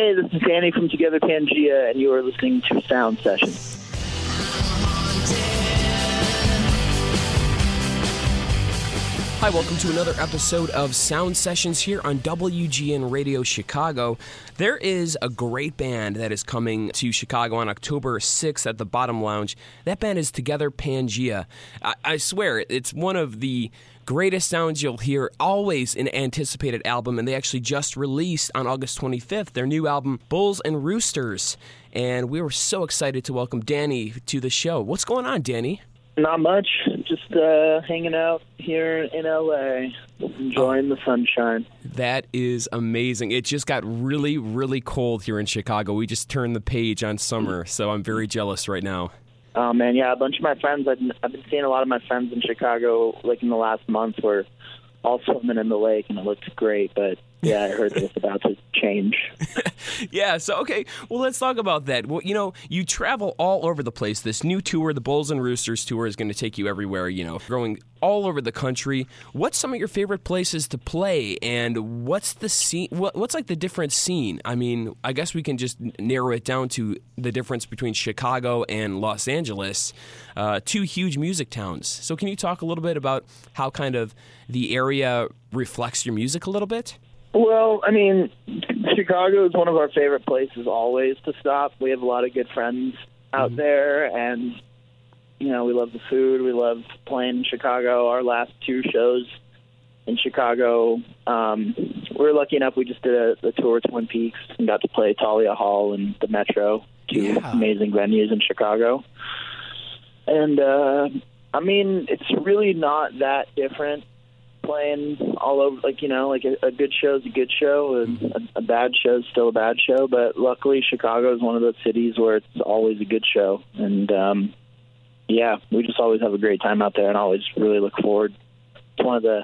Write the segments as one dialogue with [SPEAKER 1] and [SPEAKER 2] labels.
[SPEAKER 1] Hey, this is Danny from Together Pangea, and you are listening to Sound Session.
[SPEAKER 2] Hi, welcome to another episode of Sound Sessions here on WGN Radio Chicago. There is a great band that is coming to Chicago on October 6th at the Bottom Lounge. That band is Together Pangea. I, I swear, it's one of the greatest sounds you'll hear, always an anticipated album, and they actually just released on August 25th their new album, Bulls and Roosters. And we were so excited to welcome Danny to the show. What's going on, Danny?
[SPEAKER 1] Not much. Just uh, hanging out here in LA, enjoying the sunshine.
[SPEAKER 2] That is amazing. It just got really, really cold here in Chicago. We just turned the page on summer, so I'm very jealous right now.
[SPEAKER 1] Oh man, yeah, a bunch of my friends. I've been, I've been seeing a lot of my friends in Chicago, like in the last month, were all swimming in the lake, and it looked great. But yeah, I heard that it's about to change.
[SPEAKER 2] yeah, so okay, well let's talk about that. Well, you know, you travel all over the place. This new tour, the Bulls and Roosters tour is going to take you everywhere, you know, going all over the country. What's some of your favorite places to play and what's the scene what, what's like the different scene? I mean, I guess we can just narrow it down to the difference between Chicago and Los Angeles, uh, two huge music towns. So can you talk a little bit about how kind of the area reflects your music a little bit?
[SPEAKER 1] Well, I mean, Chicago is one of our favorite places always to stop. We have a lot of good friends out mm-hmm. there, and you know, we love the food. We love playing in Chicago. Our last two shows in Chicago, um, we were lucky enough. We just did a, a tour of Twin Peaks and got to play Thalia Hall and the Metro, two yeah. amazing venues in Chicago. And uh, I mean, it's really not that different playing all over. Like you know, like a, a good show's a good show, and a, a bad show's still a bad show. But luckily, Chicago is one of those cities where it's always a good show, and um, yeah, we just always have a great time out there, and always really look forward. It's one of the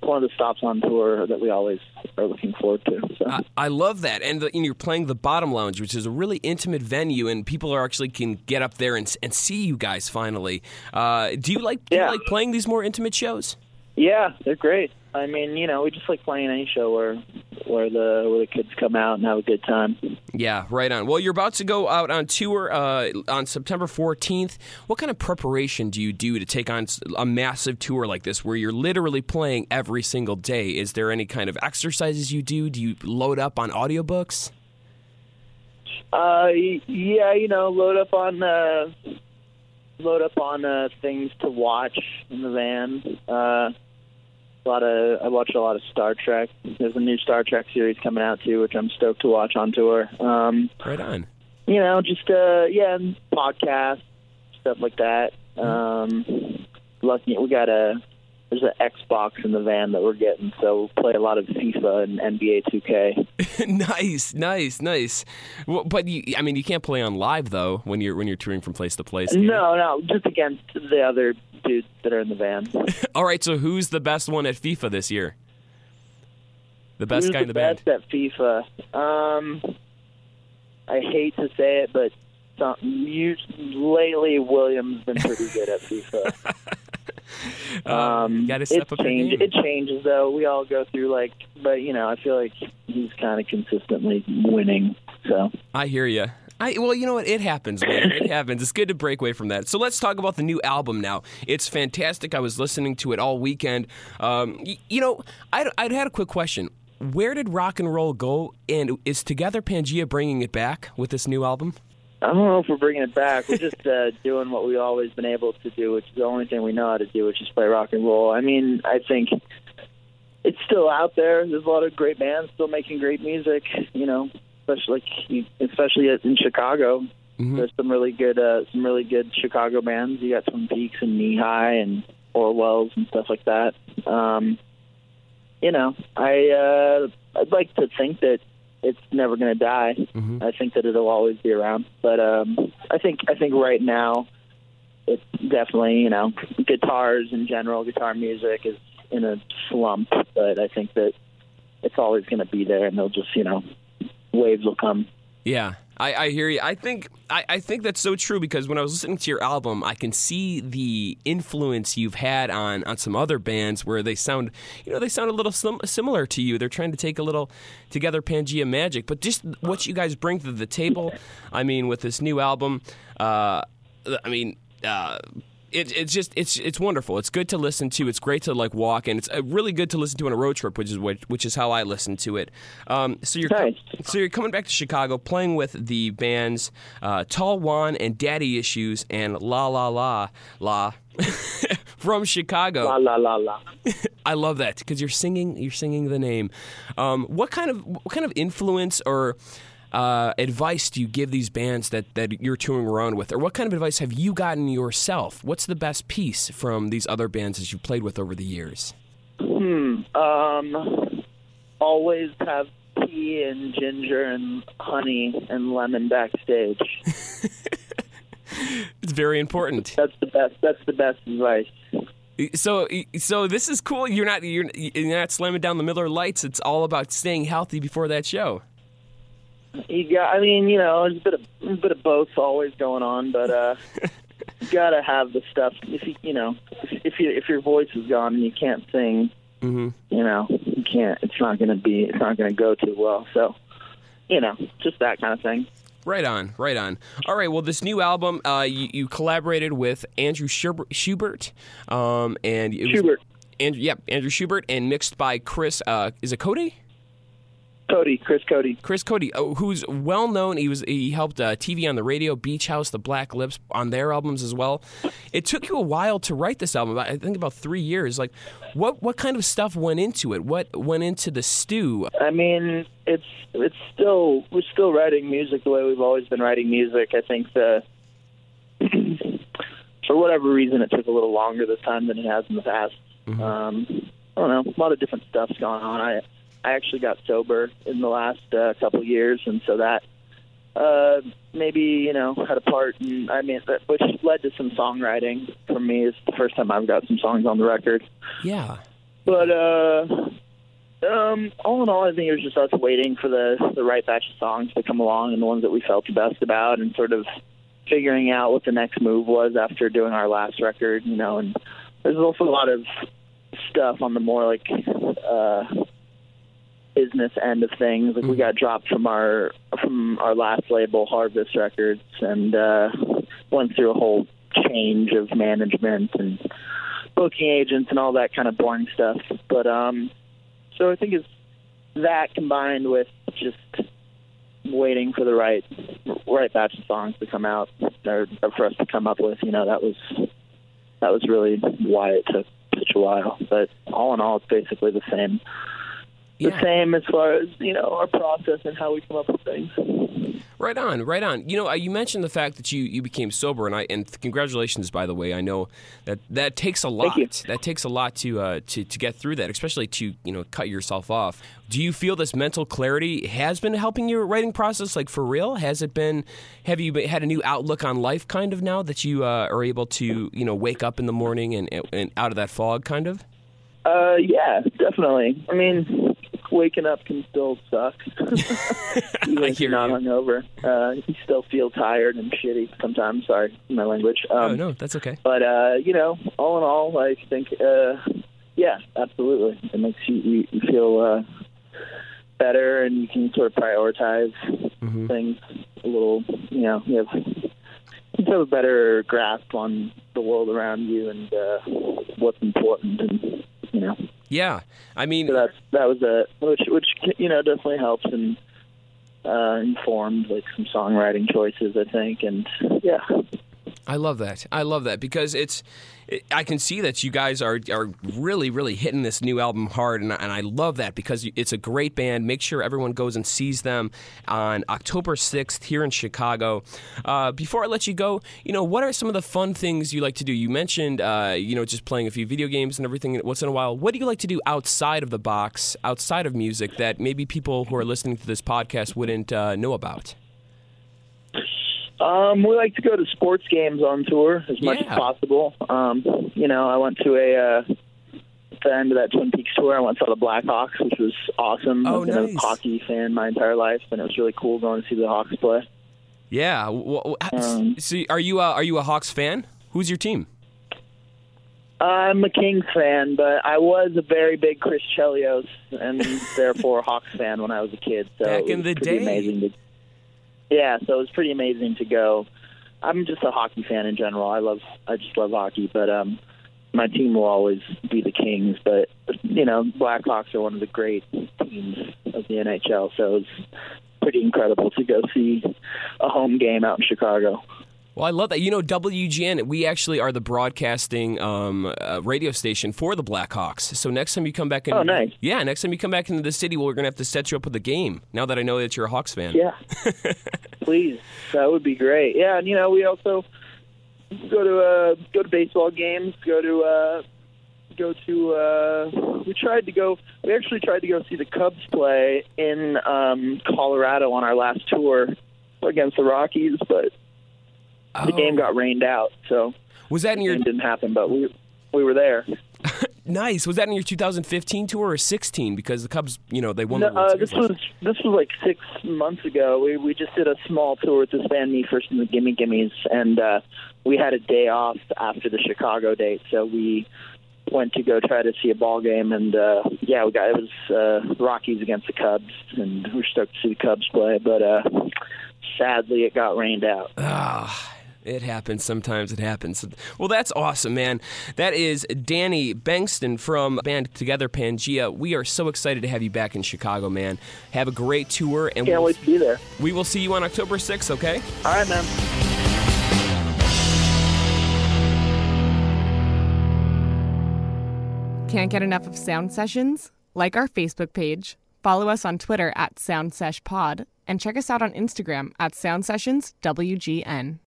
[SPEAKER 1] one of the stops on tour that we always are looking forward to. So.
[SPEAKER 2] I, I love that, and, the, and, you're playing the Bottom Lounge, which is a really intimate venue, and people are actually can get up there and, and see you guys finally. Uh, do you like do
[SPEAKER 1] yeah.
[SPEAKER 2] you like playing these more intimate shows?
[SPEAKER 1] Yeah, they're great. I mean, you know, we just like playing any show where where the where the kids come out and have a good time.
[SPEAKER 2] Yeah, right on. Well, you're about to go out on tour uh, on September 14th. What kind of preparation do you do to take on a massive tour like this, where you're literally playing every single day? Is there any kind of exercises you do? Do you load up on audiobooks?
[SPEAKER 1] Uh, yeah, you know, load up on uh, load up on uh, things to watch in the van. Uh, a lot of I watch a lot of Star Trek. There's a new Star Trek series coming out too, which I'm stoked to watch on tour. Um,
[SPEAKER 2] right on.
[SPEAKER 1] You know, just uh, yeah, podcasts, stuff like that. Um, lucky we got a there's an Xbox in the van that we're getting, so we'll play a lot of FIFA and NBA 2K.
[SPEAKER 2] nice, nice, nice. Well, but you, I mean, you can't play on live though when you're when you're touring from place to place.
[SPEAKER 1] No, no, just against the other dudes that are in the van.
[SPEAKER 2] All right, so who's the best one at FIFA this year? The best
[SPEAKER 1] who's
[SPEAKER 2] guy in
[SPEAKER 1] the,
[SPEAKER 2] the band.
[SPEAKER 1] Best at FIFA. Um, I hate to say it, but some, you, lately William's been pretty good at FIFA.
[SPEAKER 2] Um, um, got to step
[SPEAKER 1] it
[SPEAKER 2] up change,
[SPEAKER 1] It changes though. We all go through like, but you know, I feel like he's kind of consistently winning. So
[SPEAKER 2] I hear you. I, well, you know what? It happens, man. It happens. It's good to break away from that. So let's talk about the new album now. It's fantastic. I was listening to it all weekend. Um, y- you know, I'd, I'd had a quick question. Where did rock and roll go? And is Together Pangea bringing it back with this new album?
[SPEAKER 1] I don't know if we're bringing it back. We're just uh, doing what we've always been able to do, which is the only thing we know how to do, which is play rock and roll. I mean, I think it's still out there. There's a lot of great bands still making great music. You know, especially especially in Chicago. Mm-hmm. There's some really good uh, some really good Chicago bands. You got Twin Peaks and NE-HI and Orwells and stuff like that. Um, you know, I uh, I'd like to think that it's never going to die. Mm-hmm. I think that it'll always be around. But um, I think I think right now it's definitely you know guitars in general, guitar music is in a slump. But I think that it's always going to be there, and they'll just you know waves will come.
[SPEAKER 2] Yeah, I, I hear you. I think I, I think that's so true because when I was listening to your album, I can see the influence you've had on, on some other bands where they sound, you know, they sound a little sim- similar to you. They're trying to take a little together Pangea magic, but just what you guys bring to the table. I mean, with this new album, uh, I mean. Uh, it, it's just it's it's wonderful. It's good to listen to. It's great to like walk, and it's uh, really good to listen to on a road trip, which is which, which is how I listen to it. Um, so you're
[SPEAKER 1] Nice.
[SPEAKER 2] so you're coming back to Chicago, playing with the bands uh, Tall Juan and Daddy Issues and La La La La from Chicago.
[SPEAKER 1] La la la la.
[SPEAKER 2] I love that because you're singing you're singing the name. Um, what kind of what kind of influence or uh, advice do you give these bands that, that you're touring around with, or what kind of advice have you gotten yourself? What's the best piece from these other bands that you've played with over the years?
[SPEAKER 1] Hmm. Um. Always have tea and ginger and honey and lemon backstage.
[SPEAKER 2] It's very important.
[SPEAKER 1] That's the best. That's the best advice.
[SPEAKER 2] So, so this is cool. You're not you're, you're not slamming down the Miller Lites. It's all about staying healthy before that show.
[SPEAKER 1] You got. I mean, you know, there's a bit of a bit of both always going on, but uh, you gotta have the stuff. If you, you know, if, you if your voice is gone and you can't sing,
[SPEAKER 2] hmm
[SPEAKER 1] you know, you can't. It's not gonna be. It's not gonna go too well. So, you know, just that kind of thing.
[SPEAKER 2] Right on, right on. All right, well, this new album, uh, you, you collaborated with Andrew Schubert, Schubert um, and it was
[SPEAKER 1] Schubert,
[SPEAKER 2] Andrew, yep, Andrew Schubert, and mixed by Chris. Uh, is it Coady?
[SPEAKER 1] Coady, Chris Coady.
[SPEAKER 2] Chris Coady, oh, who's well known. He was he helped uh, TV on the radio, Beach House, The Black Lips on their albums as well. It took you a while to write this album. I think about three years. Like, what what kind of stuff went into it? What went into the stew?
[SPEAKER 1] I mean, it's it's still we're still writing music the way we've always been writing music. I think the for whatever reason it took a little longer this time than it has in the past. Um, I don't know, a lot of different stuff's going on. I I actually got sober in the last uh, couple of years, and so that uh, maybe you know had a part. In, I mean, that, which led to some songwriting for me. It's the first time I've got some songs on the record.
[SPEAKER 2] Yeah,
[SPEAKER 1] But uh, um, all in all, I think it was just us waiting for the the right batch of songs to come along and the ones that we felt the best about, and sort of figuring out what the next move was after doing our last record. You know, and there's also a lot of stuff on the more like uh, business end of things. Like we got dropped from our from our last label, Harvest Records, and uh, went through a whole change of management and booking agents and all that kind of boring stuff. But um, so I think it's that combined with just waiting for the right right batch of songs to come out or, or for us to come up with. You know, that was that was really why it took such a while. But all in all, it's basically the same. The
[SPEAKER 2] Yeah.
[SPEAKER 1] same as far as you know our process and how we come up with things.
[SPEAKER 2] Right on, right on. You know, uh, you mentioned the fact that you, you became sober, and I and congratulations, by the way. I know that that takes a lot. That takes a lot to uh, to to get through that, especially to you know cut yourself off. Do you feel this mental clarity has been helping your writing process? Like for real, has it been? Have you had a new outlook on life, kind of now that you uh, are able to you know wake up in the morning and and out of that fog, kind of?
[SPEAKER 1] Uh, yeah, definitely. I mean, waking up can still suck. Even
[SPEAKER 2] I hear
[SPEAKER 1] you're not
[SPEAKER 2] you.
[SPEAKER 1] hungover, uh, you still feel tired and shitty sometimes. Sorry, my language. Um,
[SPEAKER 2] oh no, that's okay.
[SPEAKER 1] But uh, you know, all in all, I think, uh, yeah, absolutely, it makes you you, you feel uh, better, and you can sort of prioritize
[SPEAKER 2] Mhm.
[SPEAKER 1] things a little. You know, you have you have a better grasp on the world around you and uh, what's important, and you know.
[SPEAKER 2] Yeah, I mean,
[SPEAKER 1] So that's that was a which which you know definitely helps and uh, informed like some songwriting choices I think and yeah
[SPEAKER 2] I love that. I love that because it's. It, I can see that you guys are are really really hitting this new album hard, and, and I love that because it's a great band. Make sure everyone goes and sees them on October sixth here in Chicago. Uh, before I let you go, you know what are some of the fun things you like to do? You mentioned uh, you know just playing a few video games and everything once in a while. What do you like to do outside of the box, outside of music that maybe people who are listening to this podcast wouldn't uh, know about?
[SPEAKER 1] Um we like to go to sports games on tour as much
[SPEAKER 2] Yeah.
[SPEAKER 1] as possible um you know I went to a uh at the end of that Twin Peaks tour I went to the Blackhawks which was awesome
[SPEAKER 2] Oh,
[SPEAKER 1] I've been
[SPEAKER 2] nice.
[SPEAKER 1] a hockey fan my entire life and it was really cool going to see the Hawks play
[SPEAKER 2] Yeah. Well, um, so are you a, are you a Hawks fan? Who's your team?
[SPEAKER 1] I'm a Kings fan, but I was a very big Chris Chelios and therefore a Hawks fan when I was a kid. So
[SPEAKER 2] Back in the day.
[SPEAKER 1] Amazing to, yeah, so it was pretty amazing to go. I'm just a hockey fan in general. I love I just love hockey, but um my team will always be the Kings, but you know, Blackhawks are one of the great teams of the NHL, so it's pretty incredible to go see a home game out in Chicago.
[SPEAKER 2] Well, I love that. You know, WGN, we actually are the broadcasting um, uh, radio station for the Blackhawks. So next time you come back in,
[SPEAKER 1] oh, nice.
[SPEAKER 2] Yeah, next time you come back into the city, well, we're going to have to set you up with a game. Now that I know that you're a Hawks fan.
[SPEAKER 1] Yeah, please, that would be great. Yeah, and you know, we also go to uh, go to baseball games, go to uh, go to. Uh, we tried to go. We actually tried to go see the Cubs play in um, Colorado on our last tour against the Rockies, but oh. the game got rained out. So
[SPEAKER 2] was that in your?
[SPEAKER 1] didn't happen, but we we were there.
[SPEAKER 2] nice. Was that in your 2015 tour or 16? Because the Cubs, you know, they won
[SPEAKER 1] no,
[SPEAKER 2] the
[SPEAKER 1] uh, This was this was like six months ago. We we just did a small tour with this band, Me First and the Gimme Gimmes, and uh, we had a day off after the Chicago date, so we went to go try to see a ball game, and uh, yeah, we got it was uh, Rockies against the Cubs, and we were stoked to see the Cubs play, but uh, sadly it got rained out.
[SPEAKER 2] Ah. It happens sometimes. It happens. Well, that's awesome, man. That is Danny Bengston from band Together Pangea. We are so excited to have you back in Chicago, man. Have a great tour,
[SPEAKER 1] and can't we'll, wait to be there.
[SPEAKER 2] We will see you on October 6th. Okay.
[SPEAKER 1] All right, man.
[SPEAKER 3] Can't get enough of sound sessions? Like our Facebook page, follow us on Twitter at SoundSeshPod, and check us out on Instagram at SoundSessionsWGN.